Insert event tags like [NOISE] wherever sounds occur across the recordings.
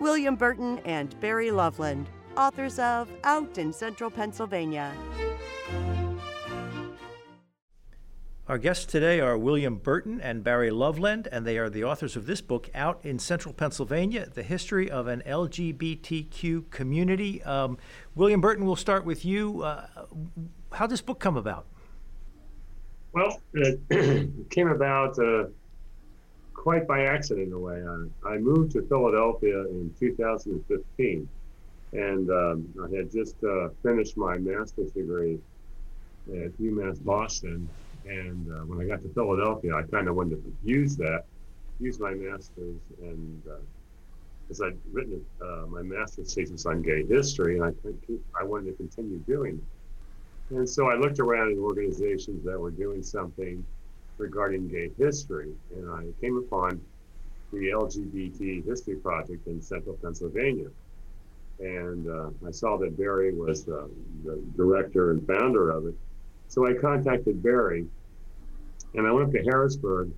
William Burton and Barry Loveland, authors of Out in Central Pennsylvania. Our guests today are William Burton and Barry Loveland, and they are the authors of this book, Out in Central Pennsylvania The History of an LGBTQ Community. Um, William Burton, we'll start with you. Uh, how did this book come about? Well, it [CLEARS THROAT] came about uh, quite by accident in a way. I, I moved to Philadelphia in 2015, and um, I had just uh, finished my master's degree at UMass Boston. And uh, when I got to Philadelphia, I kind of wanted to use that, use my master's, and because uh, I'd written uh, my master's thesis on gay history, and I I wanted to continue doing it. And so I looked around at organizations that were doing something regarding gay history, and I came upon the LGBT History Project in central Pennsylvania. And uh, I saw that Barry was uh, the director and founder of it. So I contacted Barry, and I went up to Harrisburg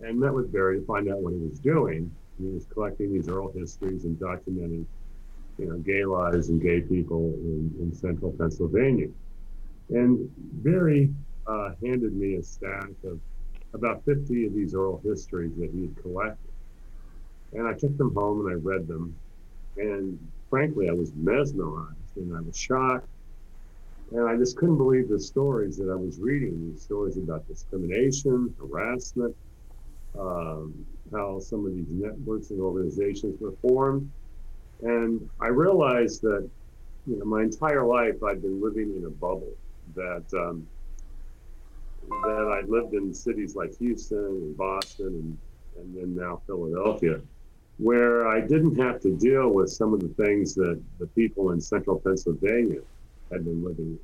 and met with Barry to find out what he was doing. He was collecting these oral histories and documenting, you know, gay lives and gay people in, in central Pennsylvania. And Barry uh, handed me a stack of about 50 of these oral histories that he had collected. And I took them home and I read them. And frankly, I was mesmerized and I was shocked. And I just couldn't believe the stories that I was reading these stories about discrimination, harassment, um, how some of these networks and organizations were formed. And I realized that, you know, my entire life I'd been living in a bubble that um, that I lived in cities like Houston and Boston and, and then now Philadelphia, where I didn't have to deal with some of the things that the people in central Pennsylvania had been living in.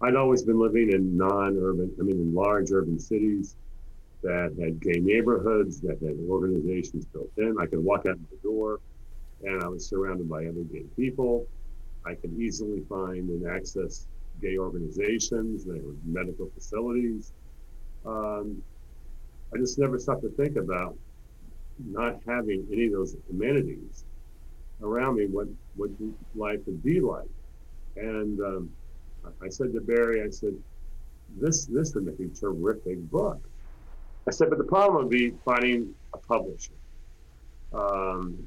I'd always been living in non-urban, I mean, in large urban cities that had gay neighborhoods, that had organizations built in. I could walk out the door and I was surrounded by other gay people. I could easily find and access gay organizations, they were medical facilities. Um, I just never stopped to think about not having any of those amenities around me, what what life would be like. And um, I said to Barry, I said, this this would make a terrific book. I said, but the problem would be finding a publisher. Um,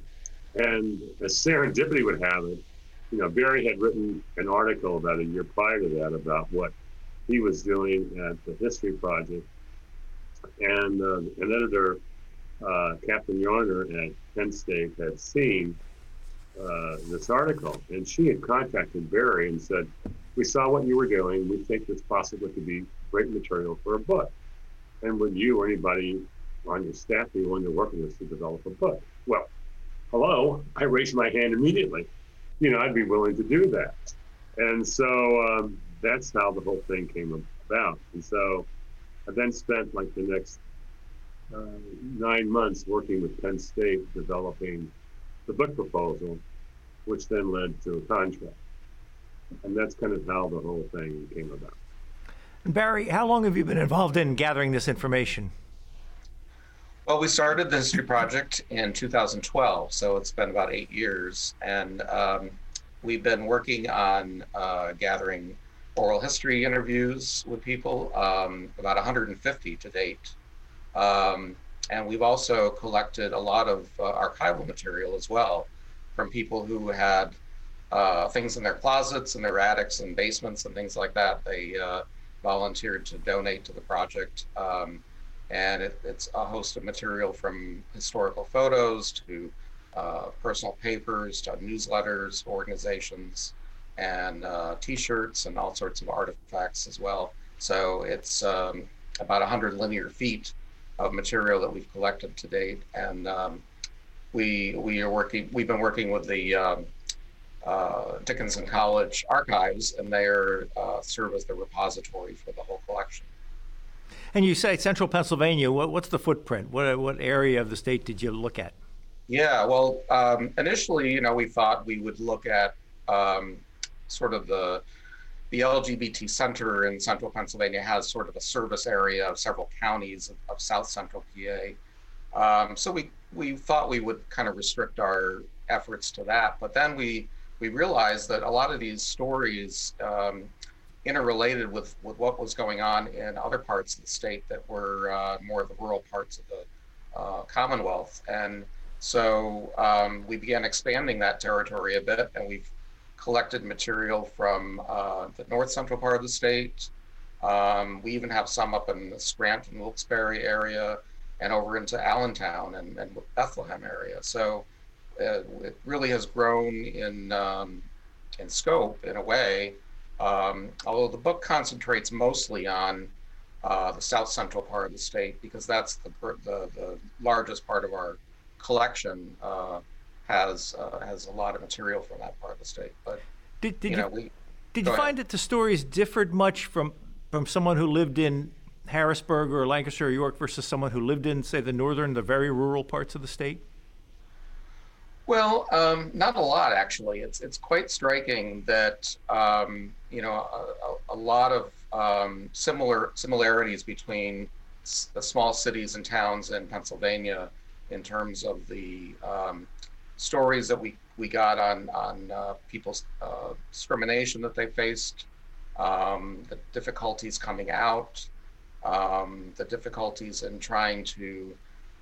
and as serendipity would have it, you know, Barry had written an article about a year prior to that about what he was doing at the History Project, and uh, an editor, uh, Kathryn Yahner at Penn State, had seen uh, this article, and she had contacted Barry and said, "We saw what you were doing. We think this possibly could be great material for a book. And would you or anybody on your staff be willing to work with us to develop a book?" Well, hello, I raised my hand immediately you know, I'd be willing to do that. And so um, that's how the whole thing came about. And so I then spent like the next uh, nine months working with Penn State developing the book proposal, which then led to a contract. And that's kind of how the whole thing came about. And Barry, how long have you been involved in gathering this information? Well, we started the History Project in 2012, so it's been about eight years. And um, we've been working on uh, gathering oral history interviews with people, um, about 150 to date. Um, and we've also collected a lot of uh, archival material as well from people who had uh, things in their closets and their attics and basements and things like that. They uh, volunteered to donate to the project. Um, and it, it's a host of material from historical photos to uh, personal papers to newsletters, organizations, and uh, T-shirts and all sorts of artifacts as well. So it's um, about 100 linear feet of material that we've collected to date, and um, we we are working. We've been working with the um, uh, Dickinson College archives, and they are uh, serve as the repository for the whole collection. And you say central Pennsylvania. What, what's the footprint? What, what area of the state did you look at? Yeah, well, um, initially, you know, we thought we would look at um, sort of the the LGBT center in central Pennsylvania has sort of a service area of several counties of, of south central PA. Um, so we we thought we would kind of restrict our efforts to that, but then we we realized that a lot of these stories um, interrelated with, with what was going on in other parts of the state that were uh, more of the rural parts of the uh, Commonwealth. And so um, we began expanding that territory a bit, and we've collected material from uh, the north central part of the state. Um, we even have some up in the Scranton, Wilkes-Barre area, and over into Allentown and, and Bethlehem area. So uh, it really has grown in um, in scope in a way. Um, although the book concentrates mostly on uh, the south central part of the state because that's the the, the largest part of our collection. Uh, has uh, has a lot of material from that part of the state. But did, did you, you, we, did you find ahead. that the stories differed much from from someone who lived in Harrisburg or Lancaster or York versus someone who lived in, say, the northern, the very rural parts of the state? Well, um, not a lot actually. It's it's quite striking that um, you know a, a, lot of um, similar similarities between s- the small cities and towns in Pennsylvania in terms of the um, stories that we we got on on uh, people's uh, discrimination that they faced, um, the difficulties coming out, um, the difficulties in trying to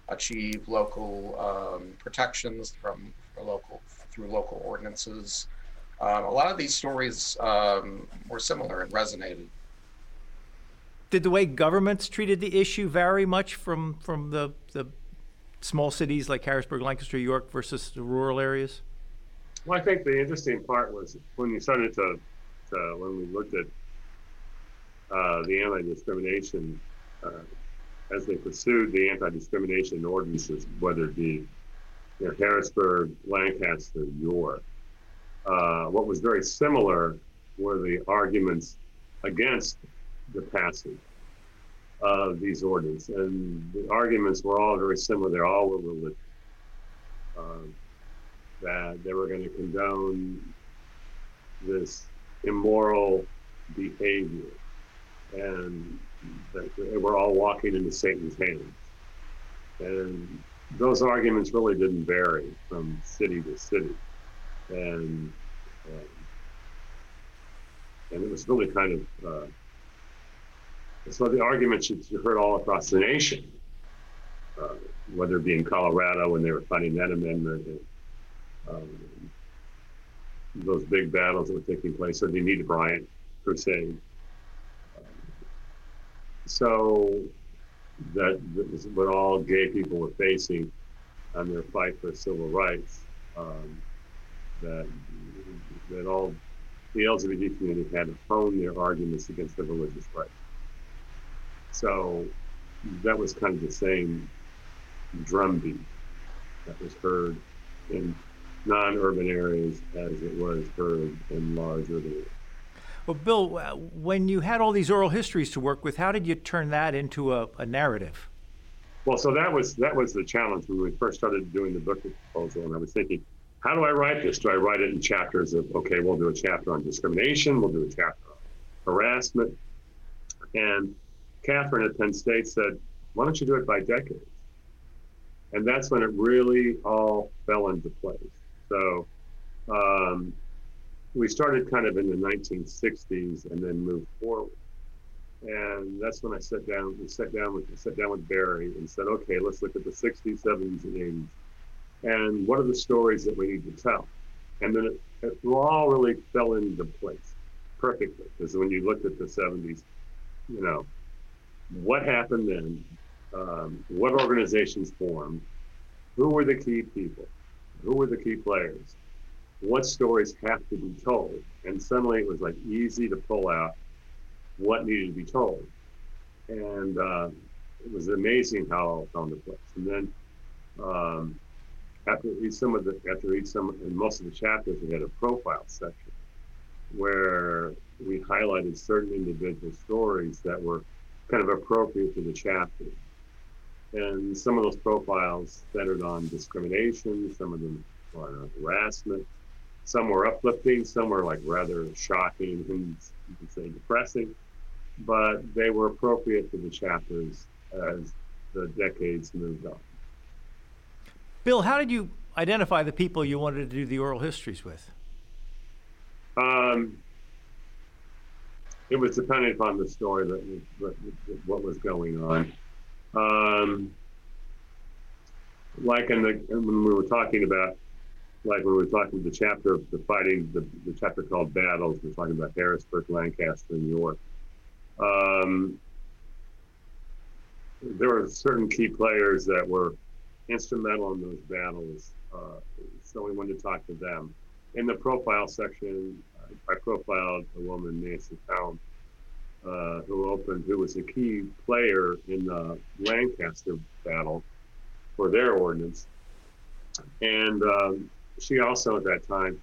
achieve local um, protections from local through local ordinances. Um, a lot of these stories um, were similar and resonated. Did the way governments treated the issue vary much from from the the small cities like Harrisburg, Lancaster, York versus the rural areas? Well, I think the interesting part was when you started to, to when we looked at uh, the anti-discrimination uh, as they pursued the anti-discrimination ordinances, whether it be you know, Harrisburg, Lancaster, York. Uh, what was very similar were the arguments against the passage of these ordinances, and the arguments were all very similar. They all were religious. Um, that they were going to condone this immoral behavior, and that they were all walking into Satan's hands. And those arguments really didn't vary from city to city, and um, and it was really kind of uh, so the arguments you heard all across the nation, uh, whether it be in Colorado when they were fighting that amendment, and, um, those big battles that were taking place, or the Anita Bryant crusade. So that, that was what all gay people were facing on their fight for civil rights. Um, that that all the LGBT community had to hone their arguments against the religious right. So that was kind of the same drumbeat that was heard in non-urban areas as it was heard in large urban areas. Well, Bill, uh, when you had all these oral histories to work with, how did you turn that into a, a narrative? Well, so that was that was the challenge when we first started doing the book proposal, and I was thinking, how do I write this? Do I write it in chapters of okay, we'll do a chapter on discrimination, we'll do a chapter on harassment, and Catherine at Penn State said, why don't you do it by decades? And that's when it really all fell into place. So um, we started kind of in the 1960s and then moved forward. And that's when I sat down. We sat down with sat down with Barry and said, okay, let's look at the 60s, 70s, and 80s, and what are the stories that we need to tell. And then it, it all really fell into place perfectly because when you looked at the 70s, you know, what happened then? Um, what organizations formed? Who were the key people? Who were the key players? What stories have to be told? And suddenly it was like easy to pull out what needed to be told. And uh, it was amazing how all fell into place. And then um, after each some of the after each some in most of the chapters we had a profile section where we highlighted certain individual stories that were kind of appropriate to the chapter. And some of those profiles centered on discrimination, some of them on harassment, some were uplifting, some were like rather shocking and you could say depressing, but they were appropriate to the chapters as the decades moved on. Bill, how did you identify the people you wanted to do the oral histories with? Um, it was dependent upon the story that what, what was going on. Um, like in the when we were talking about, like when we were talking the chapter of the fighting, the, the chapter called battles, we're talking about Harrisburg, Lancaster, and New York. Um, there were certain key players that were instrumental in those battles, uh, so we wanted to talk to them. In the profile section, I profiled a woman, Nancy Town, uh, who opened, who was a key player in the Lancaster battle for their ordinance. And um, she also, at that time,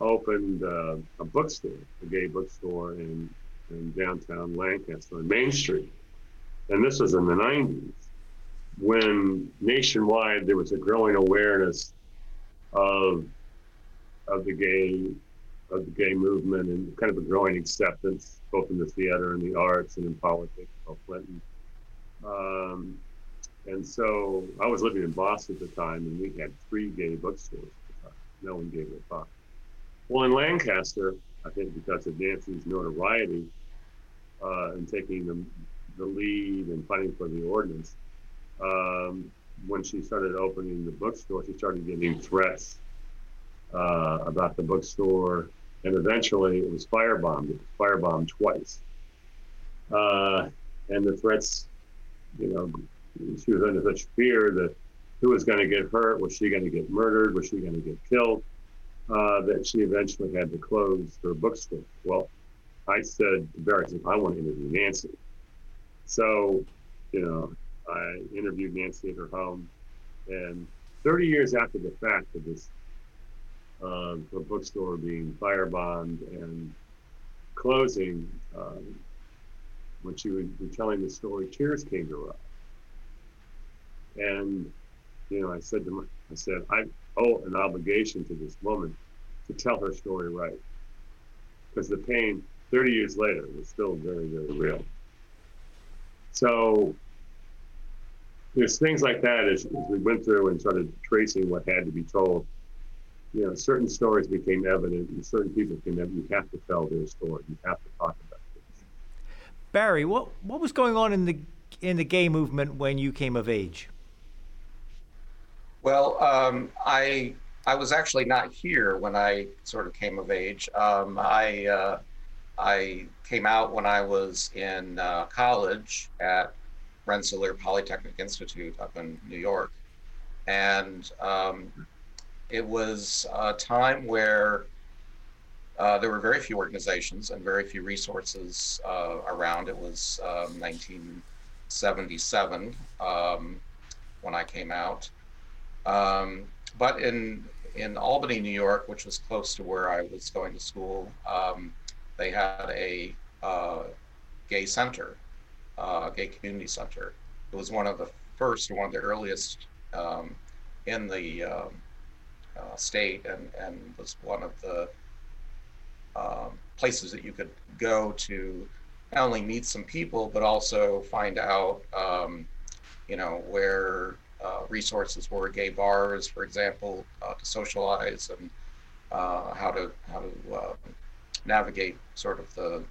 opened uh, a bookstore, a gay bookstore in, in downtown Lancaster on Main Street. And this was in the 90s when nationwide there was a growing awareness of, of the gay of the gay movement and kind of a growing acceptance, both in the theater and the arts and in politics, Clinton. Um, and so I was living in Boston at the time, and we had three gay bookstores. No one gave it a fuck. Well, in Lancaster, I think because of Nancy's notoriety uh, and taking the, the lead and fighting for the ordinance, um, when she started opening the bookstore, she started getting threats uh, about the bookstore and eventually it was firebombed. It was firebombed twice. Uh, and the threats, you know, she was under such fear that who was going to get hurt? Was she going to get murdered? Was she going to get killed? Uh, that she eventually had to close her bookstore. Well, I said to Barry, I want to interview Nancy. So, you know, I interviewed Nancy at her home. And 30 years after the fact of this uh, the bookstore being firebombed and closing, um, when she was telling the story, tears came to her eyes. And, you know, I said to my, I said, I owe an obligation to this woman to tell her story right. Because the pain 30 years later was still very, very real. So there's things like that as, as we went through and started tracing what had to be told you know, certain stories became evident and certain people came evident. You have to tell their story. You have to talk about this. Barry, what what was going on in the in the gay movement when you came of age? Well, um, I I was actually not here when I sort of came of age. Um, I uh, I came out when I was in uh, college at Rensselaer Polytechnic Institute up in New York, and um, it was a time where uh, there were very few organizations and very few resources uh, around. It was um, 1977 um, when I came out. Um, but in in Albany, New York, which was close to where I was going to school, um, they had a uh, gay center, uh, gay community center. It was one of the first, one of the earliest um, in the um, uh, state and, and was one of the um, places that you could go to not only meet some people, but also find out, um, you know, where uh, resources were, gay bars, for example, uh, to socialize and uh, how to how to uh, navigate sort of the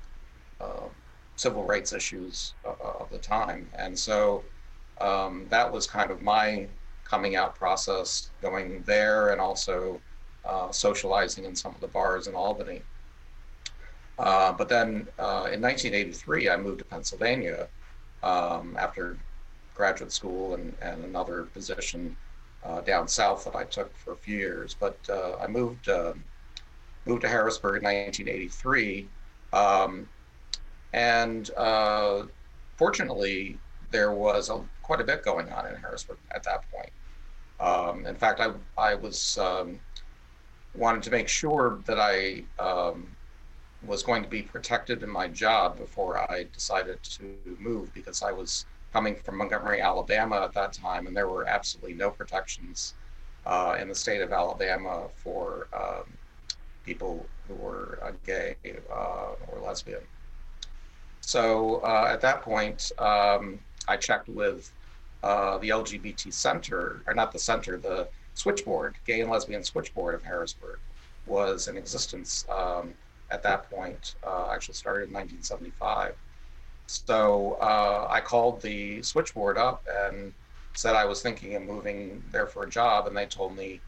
uh, civil rights issues of the time. And so um, that was kind of my coming out process going there and also uh, socializing in some of the bars in Albany. Uh, but then uh, in 1983, I moved to Pennsylvania um, after graduate school and, and another position uh, down south that I took for a few years. But uh, I moved uh, moved to Harrisburg in 1983, um, and fortunately, there was a, quite a bit going on in Harrisburg at that point. Um, in fact, I I was um, wanted to make sure that I um, was going to be protected in my job before I decided to move because I was coming from Montgomery, Alabama at that time, and there were absolutely no protections uh, in the state of Alabama for um, people who were uh, gay uh, or lesbian. So uh, at that point, um, I checked with uh, the LGBT Center, or not the center, the switchboard, Gay and Lesbian Switchboard of Harrisburg, was in existence um, at that point. Actually started in 1975. So uh, I called the switchboard up and said I was thinking of moving there for a job, and they told me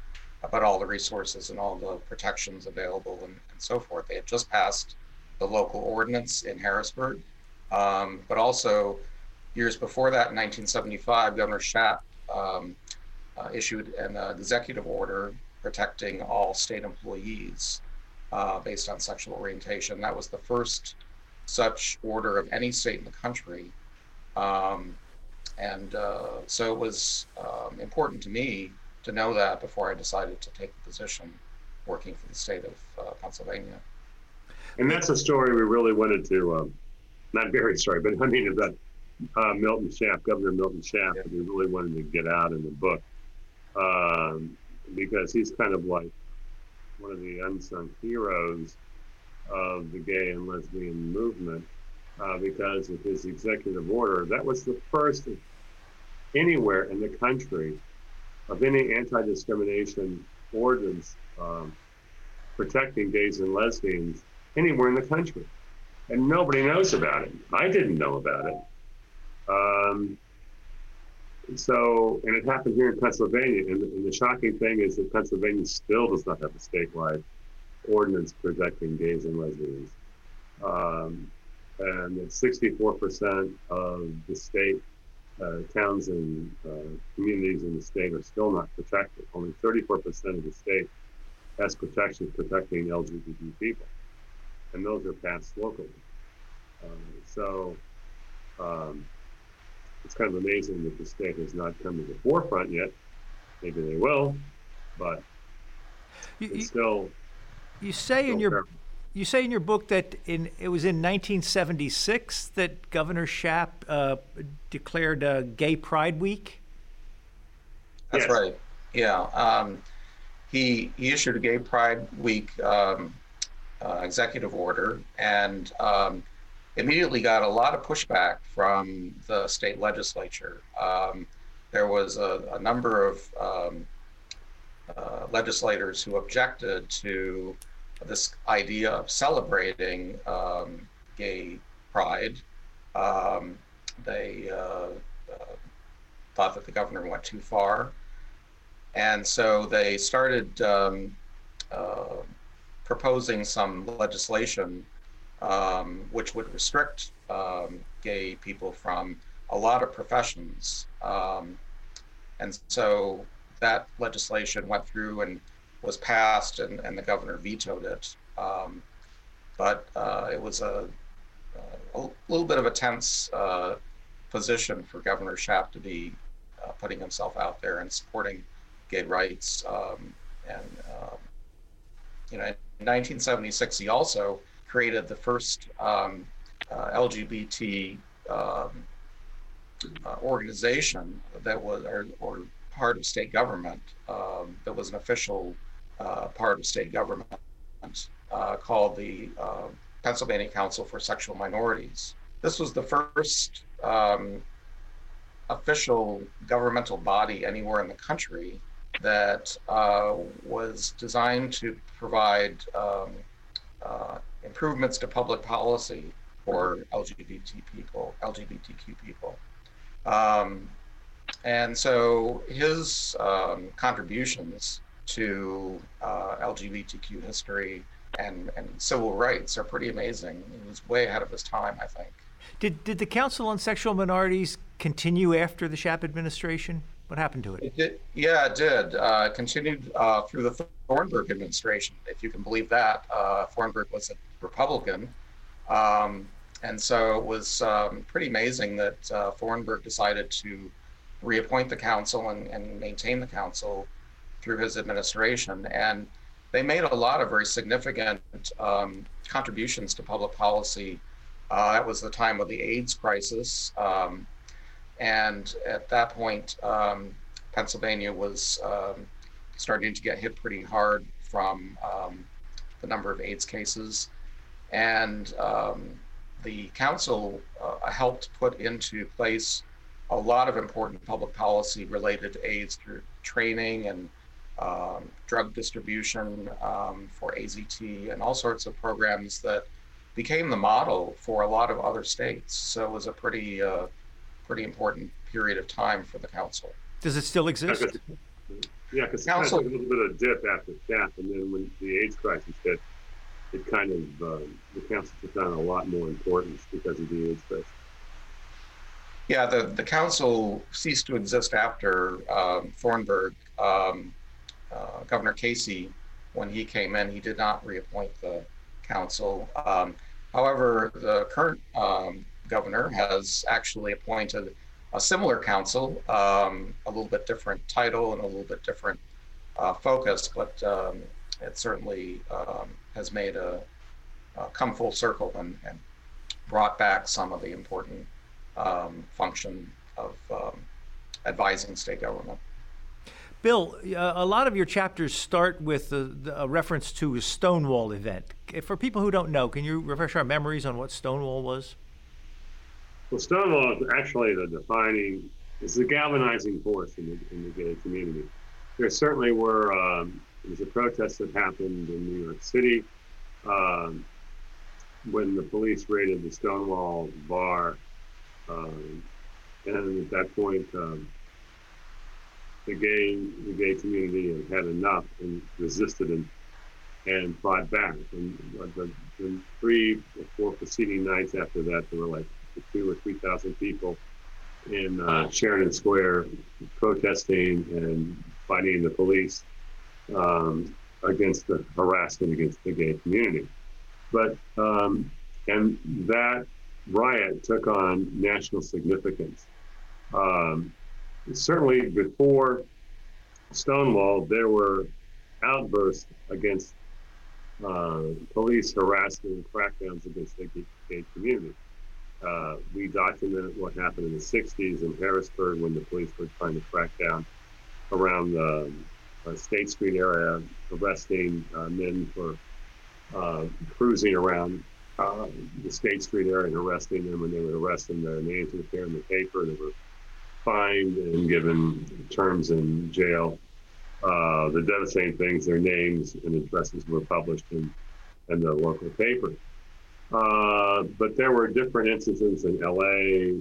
about all the resources and all the protections available and, and so forth. They had just passed the local ordinance in Harrisburg, um, but also years before that, in 1975, Governor Shapp um, uh, issued an uh, executive order protecting all state employees uh, based on sexual orientation. That was the first such order of any state in the country. Um, and uh, so it was um, important to me to know that before I decided to take the position working for the state of uh, Pennsylvania. And that's a story we really wanted to, um, not very sorry, but I mean about uh, Milton Shapp, Governor Milton Shapp, yeah. we really wanted to get out in the book um, because he's kind of like one of the unsung heroes of the gay and lesbian movement uh, because of his executive order. That was the first anywhere in the country of any anti-discrimination ordinance um, protecting gays and lesbians anywhere in the country. And nobody knows about it. I didn't know about it. Um, so, and it happened here in Pennsylvania. And, and, the shocking thing is that Pennsylvania still does not have a statewide ordinance protecting gays and lesbians. Um, and 64% of the state uh, towns and uh, communities in the state are still not protected. Only 34% of the state has protections protecting LGBT people, and those are passed locally. Uh, so um, it's kind of amazing that the state has not come to the forefront yet. Maybe they will, but you, you, still. You say in your you say in your book that in it was in 1976 that Governor Shapp uh, declared a Gay Pride Week. That's yes. right. Yeah, um, he he issued a Gay Pride Week um, uh, executive order, and um, immediately got a lot of pushback from the state legislature. Um, there was a, a number of um, uh, legislators who objected to this idea of celebrating um, gay pride. Um, they uh, uh, thought that the governor went too far. And so they started um, uh, proposing some legislation um, which would restrict um, gay people from a lot of professions. Um, and so that legislation went through and was passed, and, and the governor vetoed it. Um, but uh, it was a, a, little bit of a tense uh, position for Governor Shapp to be uh, putting himself out there and supporting gay rights. Um, and um, you know, in 1976, he also created the first um, uh, LGBT um, uh, organization that was, or, or, part of state government um, that was an official uh, part of state government uh, called the uh, Pennsylvania Council for Sexual Minorities. This was the first um, official governmental body anywhere in the country that uh, was designed to provide um, uh, improvements to public policy for LGBT people, LGBTQ people. Um, and so his um, contributions to uh, LGBTQ history and, and civil rights are pretty amazing. He was way ahead of his time, I think. Did, did the Council on Sexual Minorities continue after the Shapp administration? What happened to it? it did, yeah, it did. Uh, continued uh, through the Thornburgh administration, if you can believe that. Uh, Thornburgh was a Republican. Um, and so it was um, pretty amazing that uh, Thornburgh decided to reappoint the council and, and maintain the council through his administration. And they made a lot of very significant um, contributions to public policy. Uh, that was the time of the AIDS crisis. Um, and at that point, um, Pennsylvania was um, starting to get hit pretty hard from um, the number of AIDS cases. And um, the council uh, helped put into place a lot of important public policy related to AIDS through training and um, drug distribution um, for AZT and all sorts of programs that became the model for a lot of other states. So it was a pretty, uh, pretty important period of time for the council. Does it still exist? Yeah, because council took a little bit of a dip after CAP, and then when the AIDS crisis hit, it kind of uh, the council took on a lot more importance because of the AIDS crisis. Yeah, the, the council ceased to exist after um, Thornburgh. Um, uh, Governor Casey, when he came in, he did not reappoint the council. Um, however, the current um, governor has actually appointed a similar council, um, a little bit different title and a little bit different uh, focus, but um, it certainly has made a, a, come full circle and, and brought back some of the important um, function of um, advising state government. Bill, uh, a lot of your chapters start with a, a, reference to a Stonewall event. For people who don't know, can you refresh our memories on what Stonewall was? Well, Stonewall is actually the defining, it's the galvanizing force in the, in the gay community. There certainly were, um, there was a protest that happened in New York City um, when the police raided the Stonewall bar um, and at that point, um, the gay the gay community had had enough and resisted and and fought back. And the, the three or four preceding nights after that, there were like two or three thousand people in uh, Sheridan Square protesting and fighting the police um, against the harassment against the gay community. But um, and that riot took on national significance. Um, certainly before Stonewall, there were outbursts against uh, police harassment and crackdowns against the gay community. Uh, we documented what happened in the 60s in Harrisburg when the police were trying to crack down around the uh, State Street area, arresting uh, men for uh, cruising around uh, the State Street area and arresting them. When they would arrest them, their names would appear in the paper. They were fined and given terms in jail. Uh, the devastating things, their names and addresses were published in, in the local paper. Uh, but there were different instances in LA.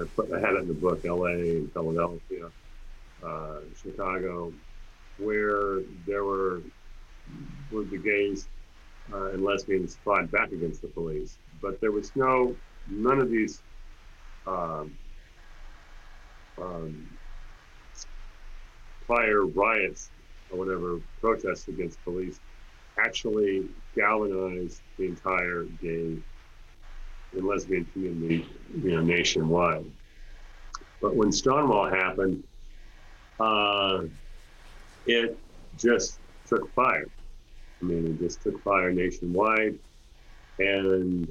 I, put, I had it in the book, LA, Philadelphia, uh, Chicago, where there were where the gays uh, and lesbians fought back against the police. But there was no, none of these um, um, prior riots or whatever protests against police actually galvanized the entire gay and lesbian community, you know, nationwide. But when Stonewall happened, uh, it just took fire. I mean, it just took fire nationwide, and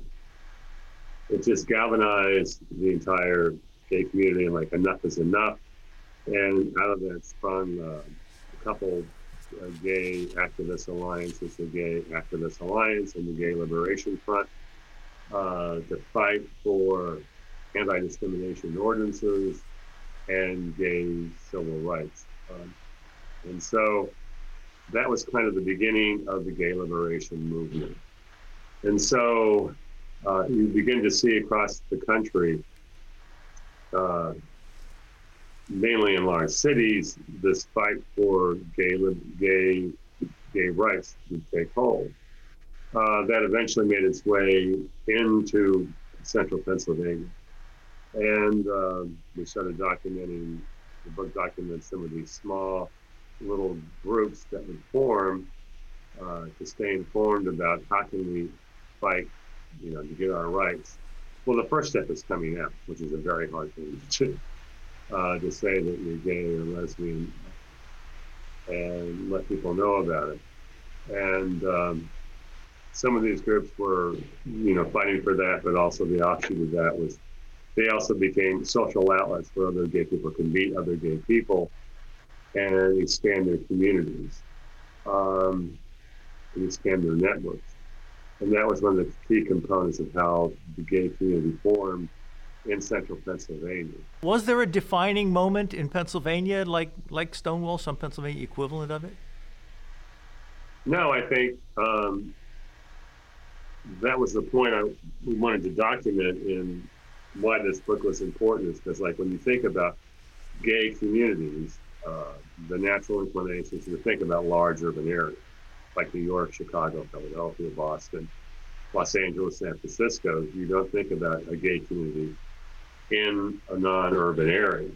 it just galvanized the entire gay community. And like, enough is enough. And out of that sprung uh, a couple uh, gay activist alliances, the Gay Activist Alliance and the Gay Liberation Front, uh, to fight for anti-discrimination ordinances and gay civil rights. Um, and so that was kind of the beginning of the gay liberation movement. And so uh, you begin to see across the country, uh, mainly in large cities, this fight for gay, gay, gay rights to take hold. Uh, that eventually made its way into central Pennsylvania. And uh, we started documenting, the book documents some of these small little groups that would form uh, to stay informed about how can we fight, you know, to get our rights. Well, the first step is coming out, which is a very hard thing to do. [LAUGHS] uh, to say that you're gay or lesbian and let people know about it. And um, some of these groups were, you know, fighting for that, but also the offshoot of that was they also became social outlets where other gay people can meet other gay people and expand their communities um, and expand their networks. And that was one of the key components of how the gay community formed in central Pennsylvania. Was there a defining moment in Pennsylvania like like Stonewall, some Pennsylvania equivalent of it? No, I think um, that was the point I we wanted to document in why this book was important is because like when you think about gay communities, uh, the natural inclination is to think about large urban areas like New York, Chicago, Philadelphia, Boston, Los Angeles, San Francisco. You don't think about a gay community in a non-urban area.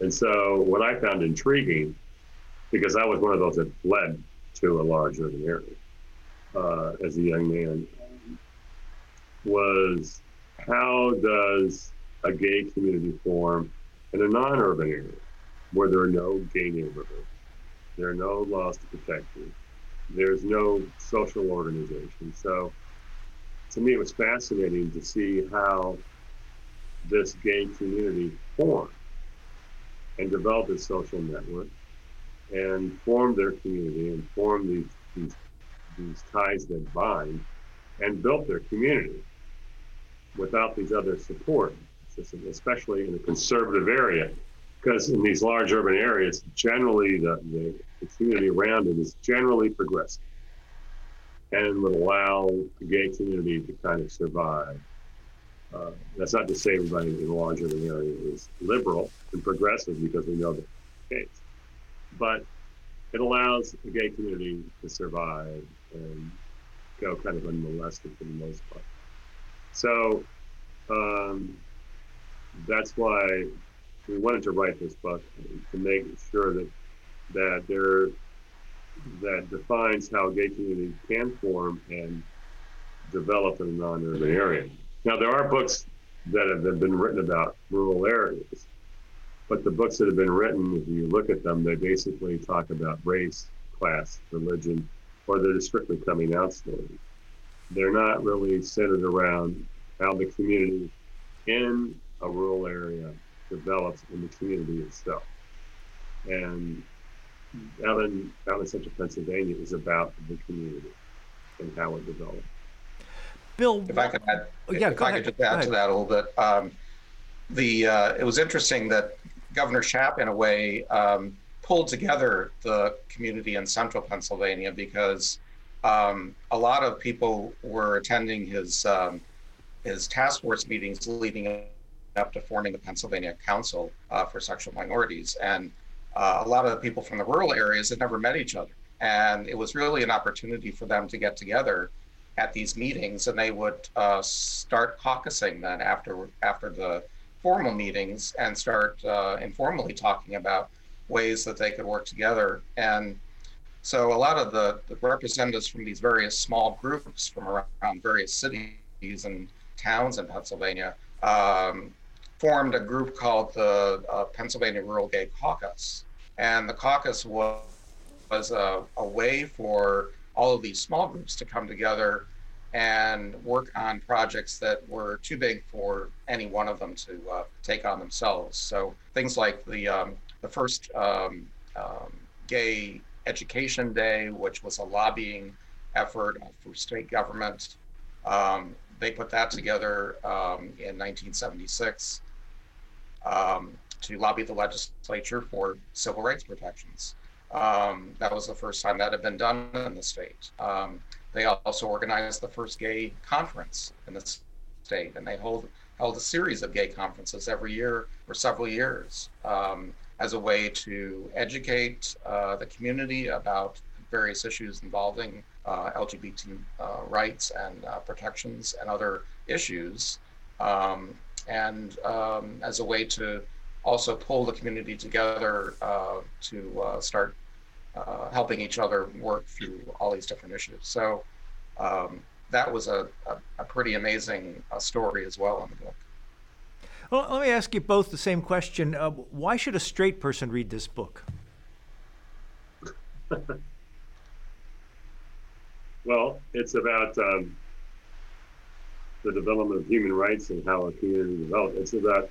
And so what I found intriguing, because I was one of those that fled to a large urban area uh, as a young man, was how does a gay community form in a non-urban area where there are no gay neighborhoods, there are no laws to protect you, there's no social organization. So to me, it was fascinating to see how this gay community formed and developed its social network and formed their community and formed these, these, these ties that bind and built their community without these other support systems, especially in a conservative area. Because in these large urban areas, generally the, the, community around it is generally progressive and would allow the gay community to kind of survive. Uh, that's not to say everybody in a large urban area is liberal and progressive because we know that's the case. But it allows the gay community to survive and go kind of unmolested for the most part. So um, that's why we wanted to write this book to make sure that that there that defines how gay community can form and develop in a non-urban area. Now, there are books that have been written about rural areas, but the books that have been written, if you look at them, they basically talk about race, class, religion, or they're strictly coming out stories. They're not really centered around how the community in a rural area develops in the community itself. And Ellen, Ellen Central Pennsylvania is about the community and how it develops. Bill, if I could add, oh, yeah, if I ahead. could just add to that a little bit, um, the uh, it was interesting that Governor Shapp, in a way, um, pulled together the community in central Pennsylvania because um, a lot of people were attending his um, his task force meetings leading up to forming the Pennsylvania Council uh, for Sexual Minorities, and uh, a lot of the people from the rural areas had never met each other, and it was really an opportunity for them to get together at these meetings, and they would uh, start caucusing then after after the formal meetings and start uh, informally talking about ways that they could work together. And so a lot of the, the representatives from these various small groups from around various cities and towns in Pennsylvania um, formed a group called the uh, Pennsylvania Rural Gay Caucus. And the caucus was, was a, a way for all of these small groups to come together and work on projects that were too big for any one of them to uh, take on themselves. So things like the um, the first um, um, gay education day, which was a lobbying effort for state government. Um, they put that together um, in 1976 um, to lobby the legislature for civil rights protections. Um, that was the first time that had been done in the state. Um, they also organized the first gay conference in the state, and they hold held a series of gay conferences every year for several years um, as a way to educate uh, the community about various issues involving uh, LGBT uh, rights and uh, protections and other issues, um, and um, as a way to also pull the community together uh, to uh, start uh, helping each other work through all these different issues. So um, that was a, a, a, pretty amazing uh, story as well in the book. Well, let me ask you both the same question. Uh, why should a straight person read this book? [LAUGHS] well, it's about um, the development of human rights and how a community developed. It's about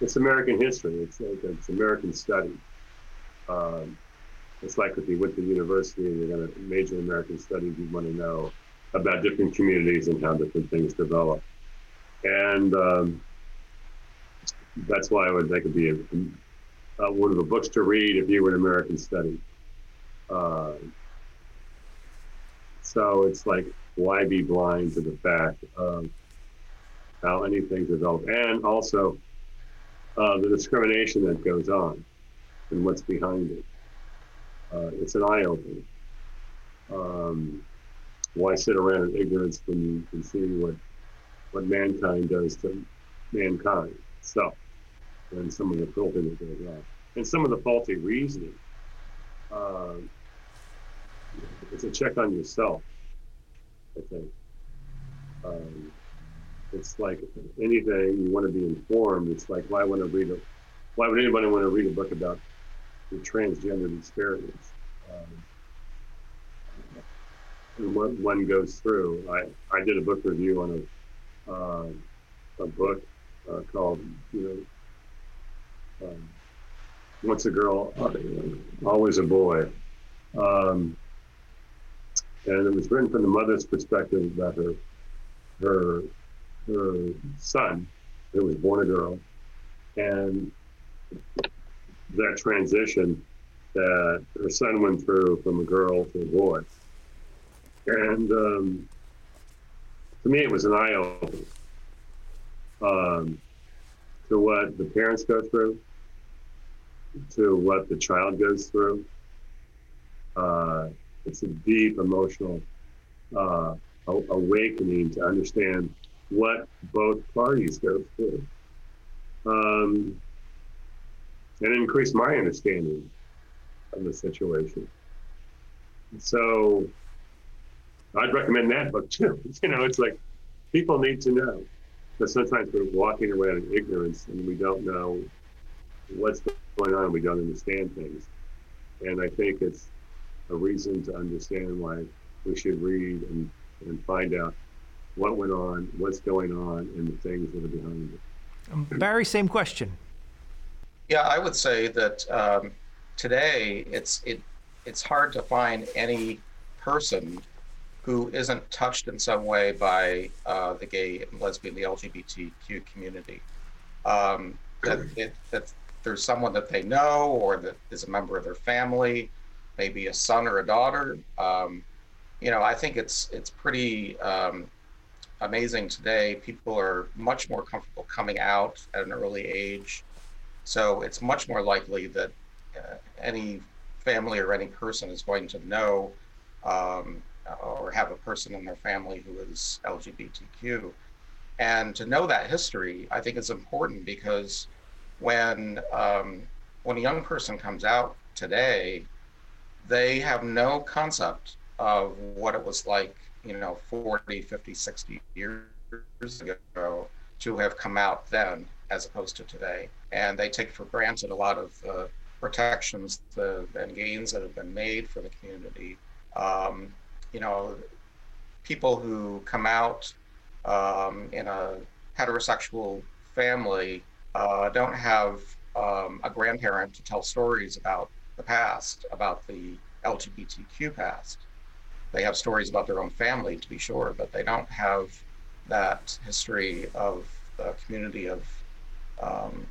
it's American history. It's like it's American study. Um, it's like if you went to university and you're going to major in American studies, you want to know about different communities and how different things develop. And um, that's why I would think it'd be a, a, one of the books to read if you were an American study. Uh, so it's like, why be blind to the fact of how anything develops, and also uh, the discrimination that goes on and what's behind it. Uh, it's an eye opener. Um, why sit around in ignorance when you can see what what mankind does to mankind itself and some of the cruelty that goes on and some of the faulty reasoning. Uh, it's a check on yourself, I think. Um, it's like anything you want to be informed. It's like why want to read a why would anybody want to read a book about the transgender experience? Um, and what one goes through. I, I did a book review on a uh, a book uh, called you know um, once a girl always a boy um, and it was written from the mother's perspective about her her her son who was born a girl and that transition that her son went through from a girl to a boy and um, to me, it was an eye opener um, to what the parents go through, to what the child goes through. Uh, it's a deep emotional uh, awakening to understand what both parties go through. Um, and increase my understanding of the situation. So I'd recommend that book [LAUGHS] too. you know, it's like people need to know. But sometimes we're walking around in ignorance and we don't know what's going on. We don't understand things. And I think it's a reason to understand why we should read and, and find out what went on, what's going on, and the things that are behind it. Um, Barry, same question. Yeah, I would say that um, today it's it it's hard to find any person who isn't touched in some way by uh, the gay and lesbian, the LGBTQ community. Um, that, it, that there's someone that they know or that is a member of their family, maybe a son or a daughter. Um, you know, I think it's it's pretty um, amazing today. People are much more comfortable coming out at an early age, so it's much more likely that uh, any family or any person is going to know um, or have a person in their family who is LGBTQ. And to know that history, I think is important because when um, when a young person comes out today, they have no concept of what it was like, you know, 40, 50, 60 years ago to have come out then as opposed to today. And they take for granted a lot of protections the, and gains that have been made for the community. Um, you know, people who come out um, in a heterosexual family uh, don't have um, a grandparent to tell stories about the past, about the LGBTQ past. They have stories about their own family, to be sure, but they don't have that history of the community of um,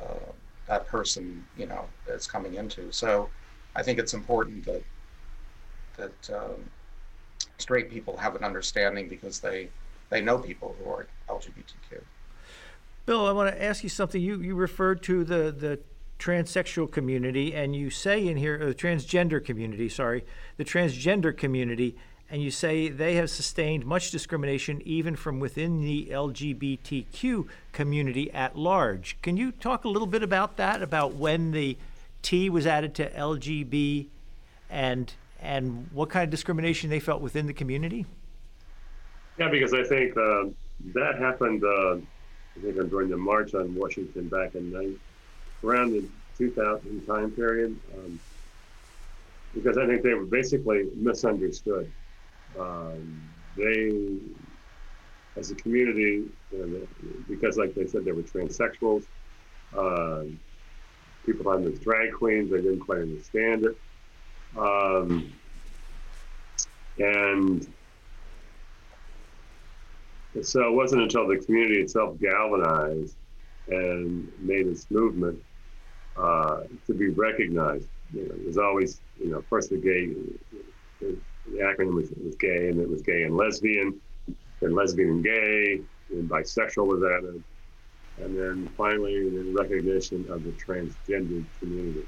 uh, that person, you know, that's coming into. So I think it's important that that um, straight people have an understanding because they they know people who are LGBTQ. Bill, I want to ask you something. You you referred to the the transsexual community, and you say in here the transgender community. Sorry, the transgender community, and you say they have sustained much discrimination even from within the LGBTQ community at large. Can you talk a little bit about that? About when the T was added to LGB, and and what kind of discrimination they felt within the community? Yeah, because I think uh, that happened uh, I think joined the March on Washington back in around the 2000 time period, um, because I think they were basically misunderstood. Um, they, as a community, because like they said, they were transsexuals. Uh, people on as drag queens, they didn't quite understand it. Um, and so it wasn't until the community itself galvanized and made its movement uh, to be recognized. You know, there's always, you know, first the gay, the, the acronym was, was gay, and it was gay and lesbian, and lesbian and gay, and bisexual was added, and then finally the recognition of the transgender community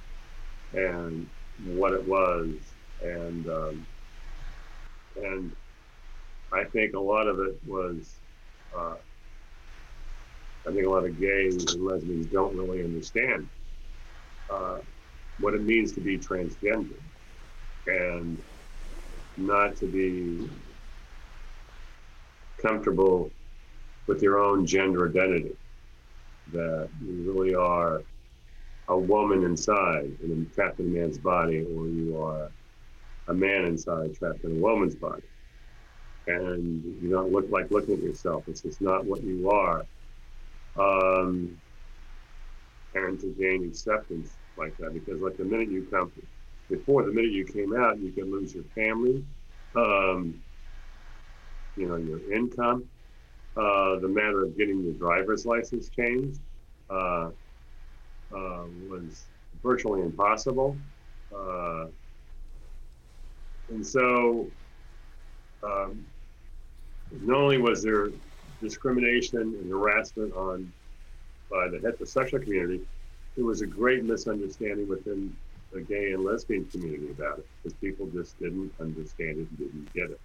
and what it was, and um, and I think a lot of it was, uh, I think a lot of gays and lesbians don't really understand uh, what it means to be transgender and not to be comfortable with your own gender identity. That you really are a woman inside and trapped in a man's body, or you are a man inside trapped in a woman's body. And you don't look like looking at yourself. It's just not what you are. Um, and to gain acceptance like that, because like the minute you come, before the minute you came out, you can lose your family, um, you know, your income, uh, the matter of getting your driver's license changed uh, uh, was virtually impossible. Uh, and so, um, not only was there discrimination and harassment on by the heterosexual community, there was a great misunderstanding within the gay and lesbian community about it because people just didn't understand it and didn't get it.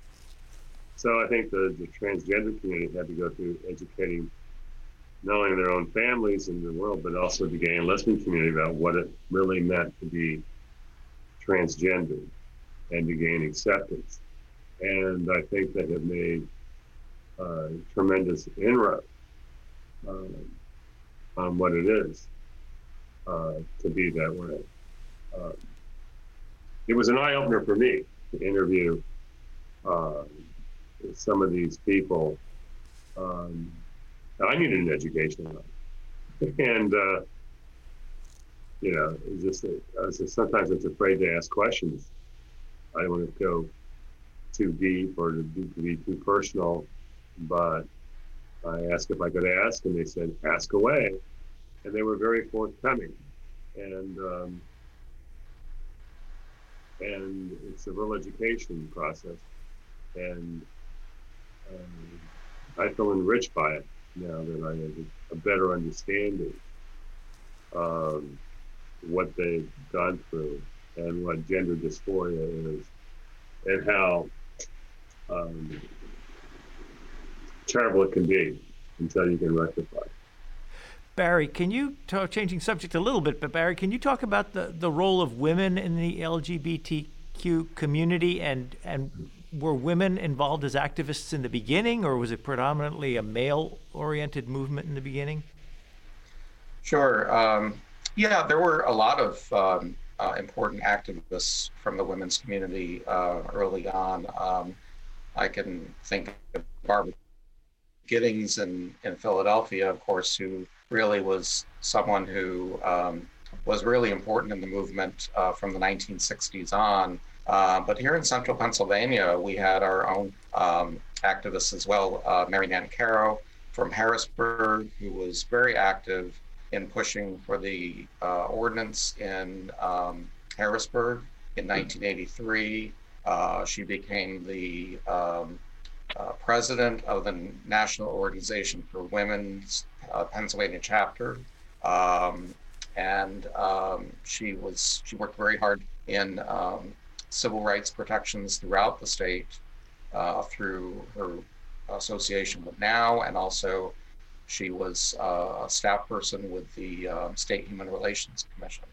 So I think the, the transgender community had to go through educating not only their own families in the world, but also the gay and lesbian community about what it really meant to be transgender and to gain acceptance. And I think they have made uh, tremendous inroad um, on what it is uh, to be that way. Um, it was an eye opener for me to interview uh, some of these people. Um, I needed an education on, [LAUGHS] and uh, you know, just, just sometimes it's afraid to ask questions I don't want to go too deep or to be too personal, but I asked if I could ask, and they said, ask away. And they were very forthcoming. And, um, and it's a real education process. And um, I feel enriched by it now that I have a better understanding of what they've gone through and what gender dysphoria is, and how um, terrible it can be until you can rectify. Barry, can you talk, changing subject a little bit, but Barry, can you talk about the, the role of women in the LGBTQ community and, and were women involved as activists in the beginning or was it predominantly a male oriented movement in the beginning? Sure. Um, yeah, there were a lot of um, uh, important activists from the women's community uh, early on. Um, I can think of Barbara Gittings in, in Philadelphia, of course, who really was someone who um, was really important in the movement uh, from the 1960s on. Uh, but here in central Pennsylvania, we had our own um, activists as well. Uh, Mary Nancarrow from Harrisburg, who was very active in pushing for the uh, ordinance in um, Harrisburg in 1983. Uh, she became the um, uh, president of the National Organization for Women's uh, Pennsylvania chapter. Um, and um, she was she worked very hard in um, civil rights protections throughout the state uh, through her association with NOW and also she was uh, a staff person with the um, State Human Relations Commission.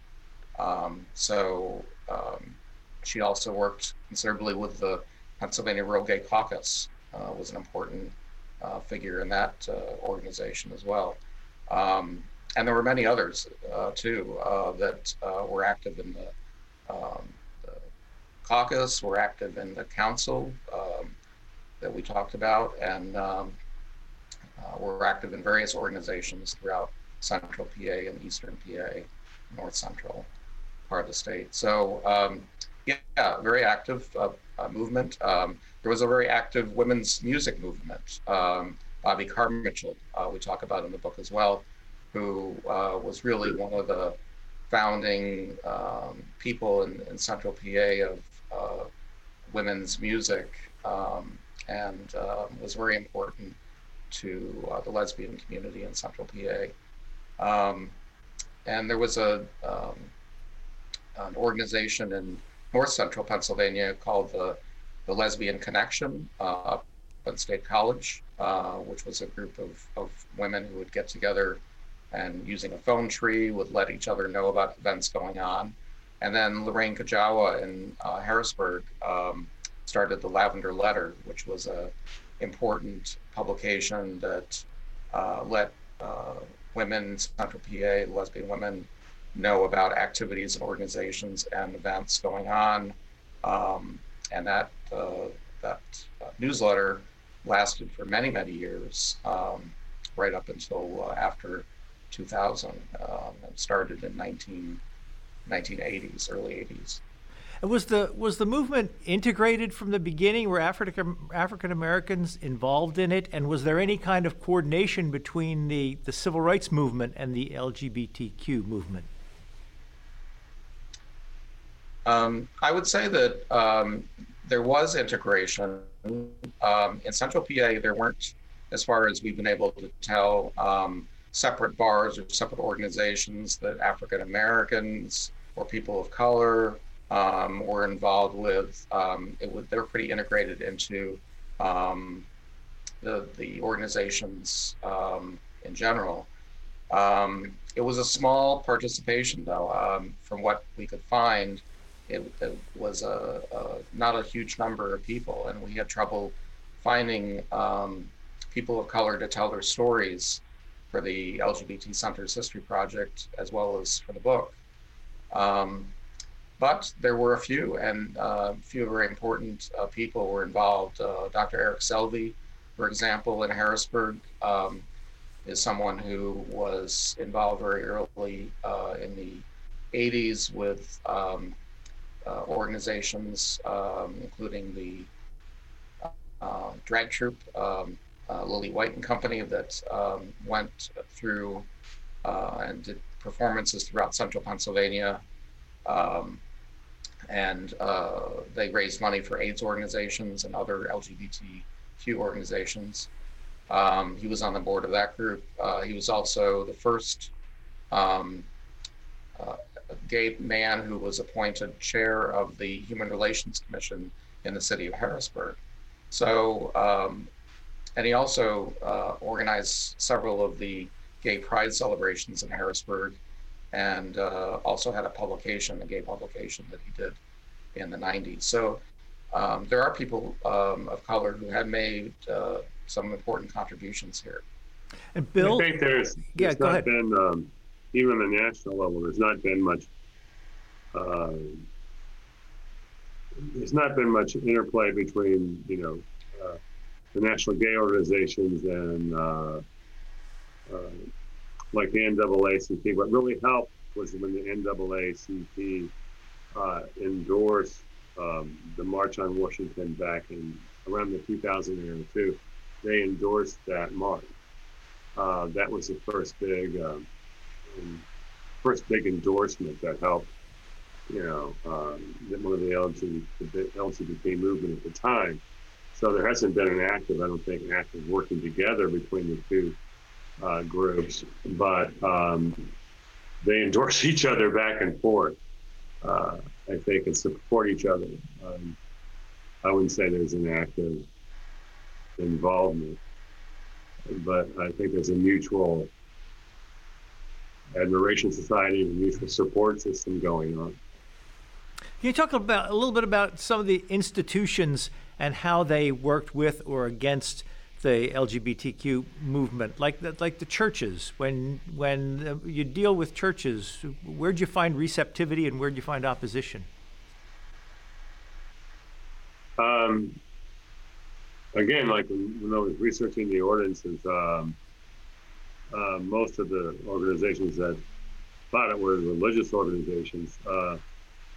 Um, so um, she also worked considerably with the Pennsylvania Rural Gay Caucus, uh, was an important uh, figure in that uh, organization as well. Um, and there were many others uh, too uh, that were active in the, um, the, caucus, were active in the council um, that we talked about, and um, were active in various organizations throughout central PA and eastern PA, north central part of the state. So um, yeah, very active uh, uh, movement. Um, there was a very active women's music movement. Um, Bobby Carmichael, uh, we talk about in the book as well, who uh, was really one of the founding um, people in, in, Central PA of uh, women's music um, and um, was very important to uh, the lesbian community in Central PA. Um, and there was a um, an organization in North Central Pennsylvania called the the Lesbian Connection uh, at State College, uh, which was a group of, of women who would get together and using a phone tree would let each other know about events going on. And then Lorraine Kajawa in uh, Harrisburg um, started the Lavender Letter, which was a important publication that uh, let uh, women, Central PA, lesbian women, know about activities and organizations and events going on. Um, and that uh, that uh, newsletter lasted for many many years, um, right up until uh, after 2000. Um, and started in 19, 1980s, early 80s. And was the was the movement integrated from the beginning? Were African African Americans involved in it, and was there any kind of coordination between the, the civil rights movement and the LGBTQ movement? Um, I would say that um, there was integration. Um, in Central PA, there weren't, as far as we've been able to tell, um, separate bars or separate organizations that African Americans or people of color um, were involved with. Um, it was, they were pretty integrated into the, the organizations in general. Um, it was a small participation, though, um, from what we could find it, it was a, a, not a huge number of people, and we had trouble finding um, people of color to tell their stories for the LGBT Centers History Project as well as for the book. Um, but there were a few, and uh, a few very important uh, people were involved. Uh, Dr. Eric Selvey, for example, in Harrisburg, um, is someone who was involved very early uh, in the 80s with um, uh, organizations, um, including the uh, drag troupe, um, uh, Lily White and Company, that um, went through and did performances throughout central Pennsylvania. Um, and they raised money for AIDS organizations and other LGBTQ organizations. Um, he was on the board of that group. Uh, he was also the first um, uh, gay man who was appointed chair of the Human Relations Commission in the city of Harrisburg. So, um, and he also uh, organized several of the gay pride celebrations in Harrisburg and uh, also had a publication, a gay publication that he did in the 90s. So um, there are people um, of color who have made uh, some important contributions here. And Bill, I think there's, there's yeah, not been um, even the national level, there's not been much. Uh, there's not been much interplay between you know uh, the national gay organizations and uh, uh like the NAACP. What really helped was when the NAACP uh, endorsed um, the March on Washington back in around the 2002. They endorsed that march. Uh, that was the first big um, first big endorsement that helped, you know, um, one of the LGBT, the movement at the time. So there hasn't been an active, I don't think, an active working together between the two uh, groups, but um, they endorse [LAUGHS] each other back and forth. Uh, I think and support each other. Um, I wouldn't say there's an active involvement, but I think there's a mutual admiration society and mutual support system going on. Can you talk about a little bit about some of the institutions and how they worked with or against the LGBTQ movement, like the, like the churches. When when you deal with churches, where'd you find receptivity and where'd you find opposition? Um, again, like when, I was researching the ordinances, um, uh, most of the organizations that thought it were religious organizations, uh,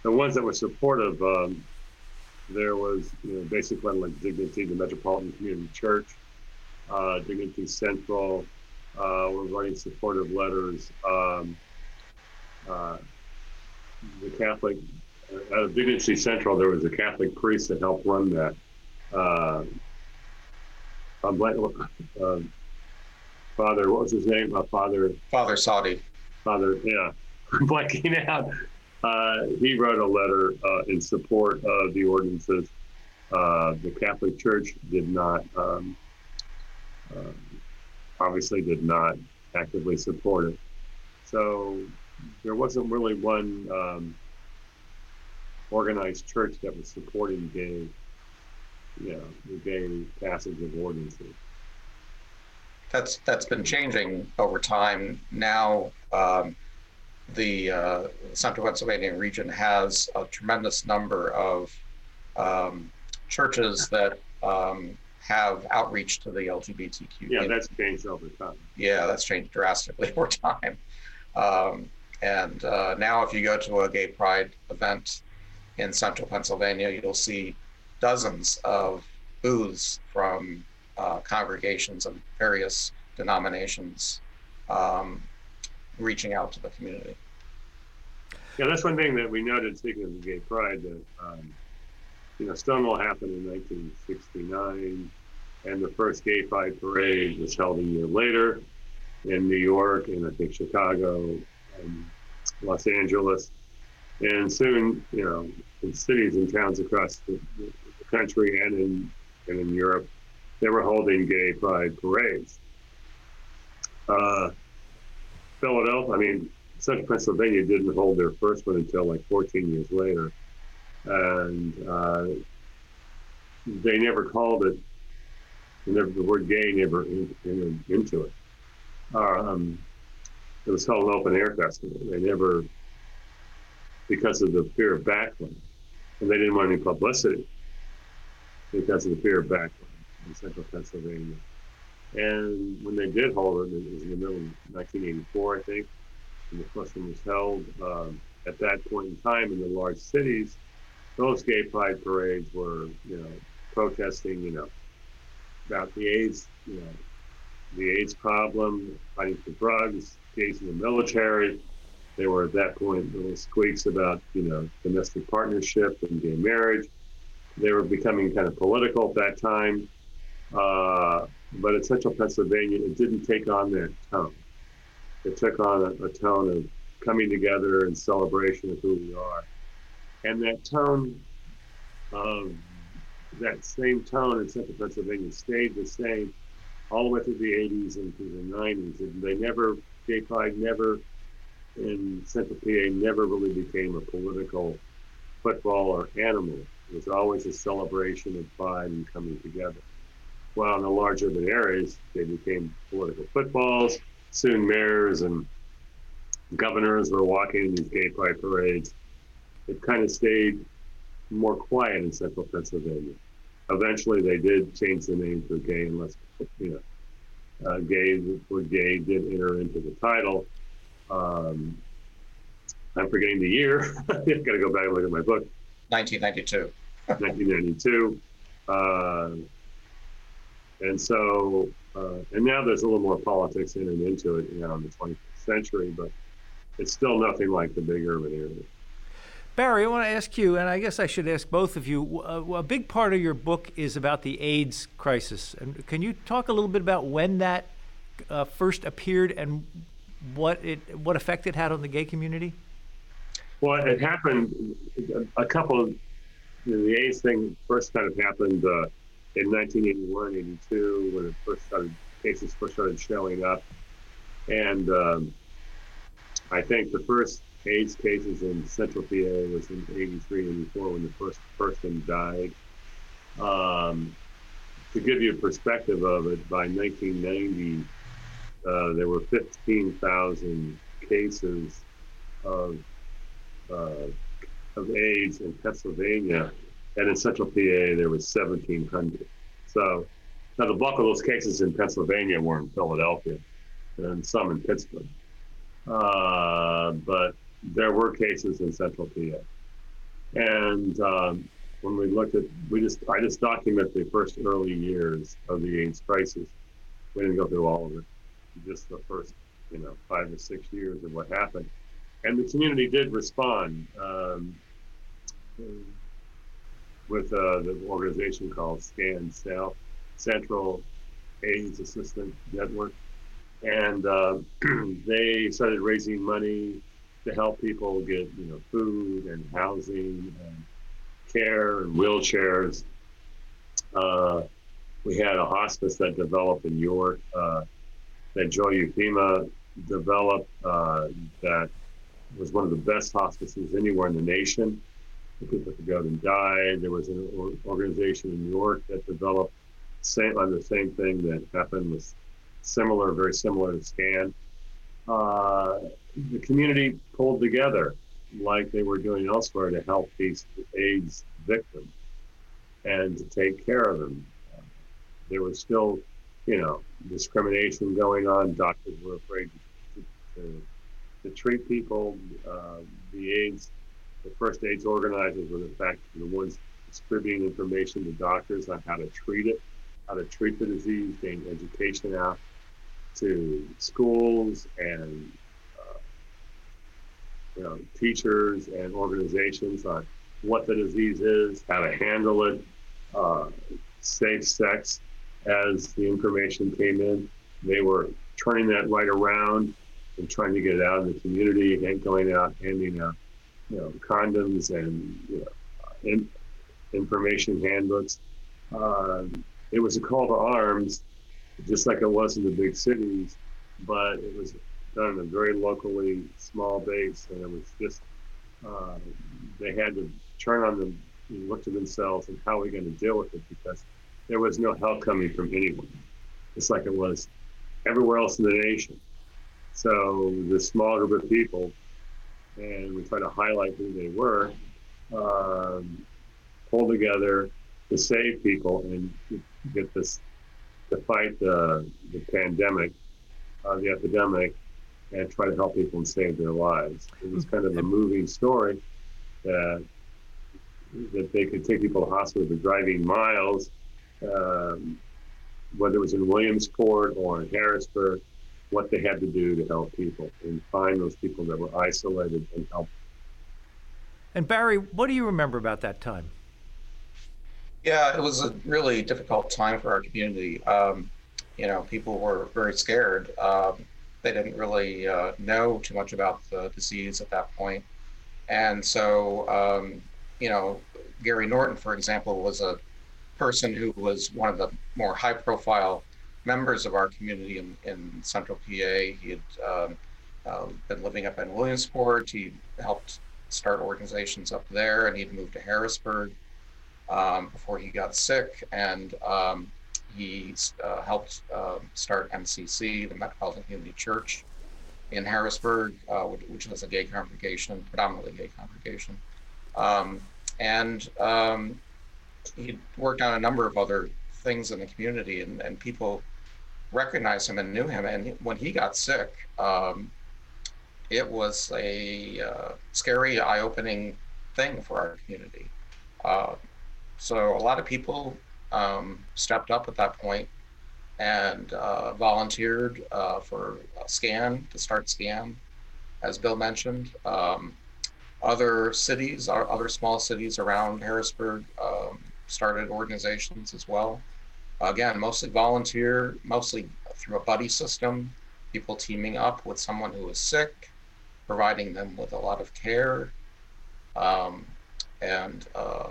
the ones that were supportive, um, there was you know, basic like Dignity, the Metropolitan Community Church, uh, Dignity Central, uh, were writing supportive letters. Um, uh, the Catholic, uh, at Dignity Central, there was a Catholic priest that helped run that. Father, what was his name? Uh, Father. Father Saudi. Father, yeah, [LAUGHS] blanking out. Uh, he wrote a letter uh, in support of the ordinances. Uh, the Catholic Church did not, um, um, obviously, did not actively support it. So there wasn't really one um, organized church that was supporting gay, you know, the gay passage of ordinances. That's that's been changing over time. Now, um, the uh, Central Pennsylvania region has a tremendous number of um, churches that um, have outreach to the LGBTQ. Yeah, that's changed over time. Yeah, that's changed drastically [LAUGHS] over time. Um, and uh, now, if you go to a gay pride event in central Pennsylvania, you'll see dozens of booths from uh, congregations of various denominations um, reaching out to the community. Yeah, that's one thing that we noted, speaking of the gay pride, that, um, you know, Stonewall happened in 1969, and the first gay pride parade was held a year later in New York, and I think Chicago, and Los Angeles. And soon, you know, in cities and towns across the, the country and in, and in Europe, they were holding gay pride parades. Uh, Philadelphia, I mean, Central Pennsylvania didn't hold their first one until like 14 years later. And uh, they never called it, never, the word gay never entered into it. Um, it was called an open air festival. They never, because of the fear of backlash, and they didn't want any publicity because of the fear of backlash in central Pennsylvania. And when they did hold it, it was in the middle of 1984, I think, and the question was held. Um, at that point in time in the large cities, those gay pride parades were, you know, protesting, you know, about the AIDS, you know, the AIDS problem, fighting for drugs, gays in the military. There were at that point little squeaks about, you know, domestic partnership and gay marriage. They were becoming kind of political at that time. Uh, but in central Pennsylvania, it didn't take on that tone. It took on a, a tone of coming together and celebration of who we are. And that tone of that same tone in central Pennsylvania stayed the same all the way through the 80s and through the 90s. And they never, gay pride never in central PA never really became a political football or animal. It was always a celebration of pride and coming together. While in the large urban areas, they became political footballs. Soon mayors and governors were walking in these gay pride parades. It kind of stayed more quiet in central Pennsylvania. Eventually, they did change the name to gay and less, you know, uh, gay, word gay did enter into the title. Um, I'm forgetting the year. [LAUGHS] I've got to go back and look at my book. 1992. 1992. Uh, and so, uh, and now there's a little more politics in and into it, you know, in the 21st century, but it's still nothing like the big urban areas. Barry, I want to ask you, and I guess I should ask both of you. A, a big part of your book is about the AIDS crisis, and can you talk a little bit about when that uh, first appeared and what it what effect it had on the gay community? Well, it happened a couple of you know, the AIDS thing first kind of happened uh, in 1981, 82 when it first started cases first started showing up, and um, I think the first AIDS cases in Central PA was in 83, 84 when the first person died. Um, to give you a perspective of it, by 1990, uh, there were 15,000 cases of uh, of AIDS in Pennsylvania, and in Central PA there was 1,700. So now the bulk of those cases in Pennsylvania were in Philadelphia, and some in Pittsburgh. Uh, but there were cases in Central PA, and um, when we looked at, we just I just document the first early years of the AIDS crisis. We didn't go through all of it, just the first, you know, five or six years of what happened, and the community did respond um, with uh, the organization called SCAN South Central AIDS Assistance Network, and uh, [CLEARS THROAT] they started raising money to help people get you know food and housing and care and wheelchairs. Uh, we had a hospice that developed in York uh, that Joe Eufema developed uh, that was one of the best hospices anywhere in the nation. People could go and die. There was an organization in New York that developed same on the same thing that happened was similar, very similar to SCAN. Uh, the community pulled together like they were doing elsewhere to help these AIDS victims and to take care of them. There was still, you know, discrimination going on. Doctors were afraid to, to, to treat people. Uh, the AIDS, the first AIDS organizers were, in fact, the ones distributing information to doctors on how to treat it, how to treat the disease, getting education out to schools and you know, teachers and organizations on what the disease is, how to handle it, uh, safe sex as the information came in. They were turning that right around and trying to get it out in the community and going out handing out, you know, condoms and you know, in, information handbooks. Uh, it was a call to arms, just like it was in the big cities, but it was done in a very locally small base, and it was just uh, they had to turn on them and look to themselves and how are we going to deal with it because there was no help coming from anyone. It's like it was everywhere else in the nation. So the small group of people, and we try to highlight who they were, um, pull together to save people and get this to fight the, the pandemic, uh, the epidemic, and try to help people and save their lives. It was kind of a moving story that that they could take people to hospital for driving miles, um, whether it was in Williamsport or in Harrisburg, what they had to do to help people and find those people that were isolated and help. And Barry, what do you remember about that time? Yeah, it was a really difficult time for our community. Um, you know, people were very scared. Um, they didn't really uh, know too much about the disease at that point. And so, um, you know, Gary Norton, for example, was a person who was one of the more high profile members of our community in, in central PA. He had um, uh, been living up in Williamsport. He helped start organizations up there, and he'd moved to Harrisburg um, before he got sick. And um, he uh, helped uh, start MCC, the Metropolitan Community Church in Harrisburg, uh, which was a gay congregation, predominantly gay congregation. Um, and um, he worked on a number of other things in the community, and, and people recognized him and knew him. And when he got sick, um, it was a uh, scary, eye opening thing for our community. Uh, so a lot of people um, stepped up at that point and uh, volunteered uh, for SCAN to start SCAN, as Bill mentioned. Um, other cities, other small cities around Harrisburg um, started organizations as well. Again, mostly volunteer, mostly through a buddy system, people teaming up with someone who is sick, providing them with a lot of care. Um, and uh,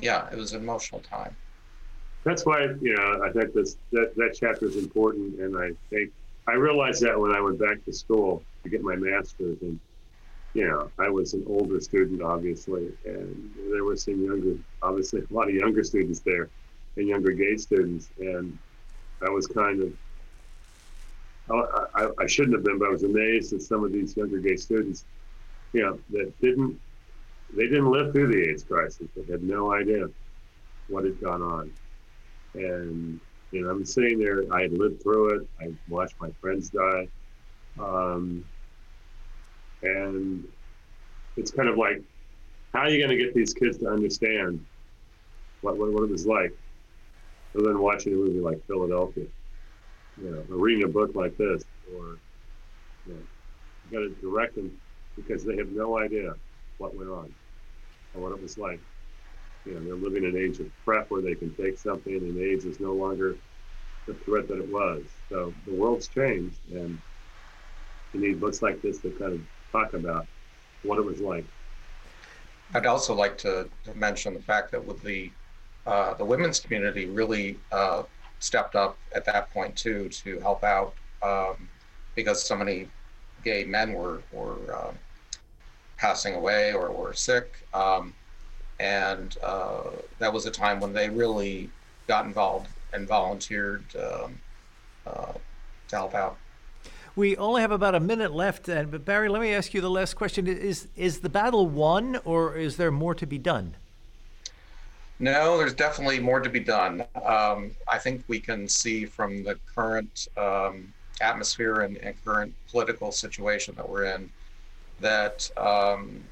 yeah, it was an emotional time. That's why you know I think this that that chapter is important, and I think I realized that when I went back to school to get my master's, and you know I was an older student, obviously, and there were some younger, obviously a lot of younger students there, and younger gay students, and I was kind of I, I, I shouldn't have been, but I was amazed at some of these younger gay students, you know, that didn't they didn't live through the AIDS crisis. They had no idea what had gone on, and you know, I'm sitting there. I had lived through it. I watched my friends die, um, and it's kind of like, how are you going to get these kids to understand what, what, what it was like, other than watching a movie like Philadelphia? you know, or reading a book like this, or you, know, you got to direct them because they have no idea what went on or what it was like. You know, they're living in an age of PrEP where they can take something, and AIDS is no longer the threat that it was. So the world's changed, and you need books like this to kind of talk about what it was like. I'd also like to mention the fact that with the uh, the women's community really uh, stepped up at that point too to help out um, because so many gay men were were um, passing away or were sick, um, and uh, that was a time when they really got involved and volunteered um, uh, to help out. We only have about a minute left, and but Barry, let me ask you the last question: Is is the battle won, or is there more to be done? No, there's definitely more to be done. Um, I think we can see from the current um, atmosphere and, and, current political situation that we're in that um,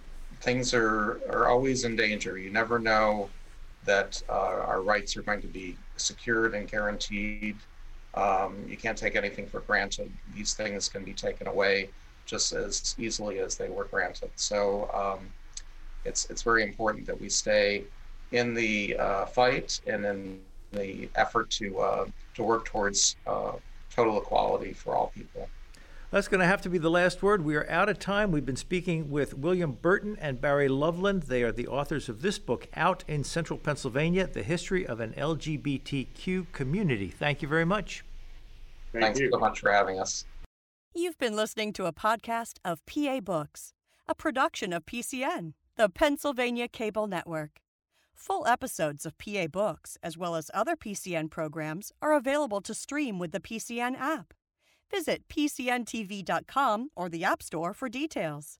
things are, are always in danger. You never know that uh, our rights are going to be secured and guaranteed. Um, you can't take anything for granted. These things can be taken away just as easily as they were granted. So um, it's it's very important that we stay in the uh, fight and in the effort to uh, to work towards uh, total equality for all people. That's going to have to be the last word. We are out of time. We've been speaking with William Burton and Barry Loveland. They are the authors of this book, Out in Central Pennsylvania The History of an LGBTQ Community. Thank you very much. Thank Thanks you. so much for having us. You've been listening to a podcast of PA Books, a production of PCN, the Pennsylvania Cable Network. Full episodes of PA Books, as well as other PCN programs, are available to stream with the PCN app. Visit PCNTV.com or the App Store for details.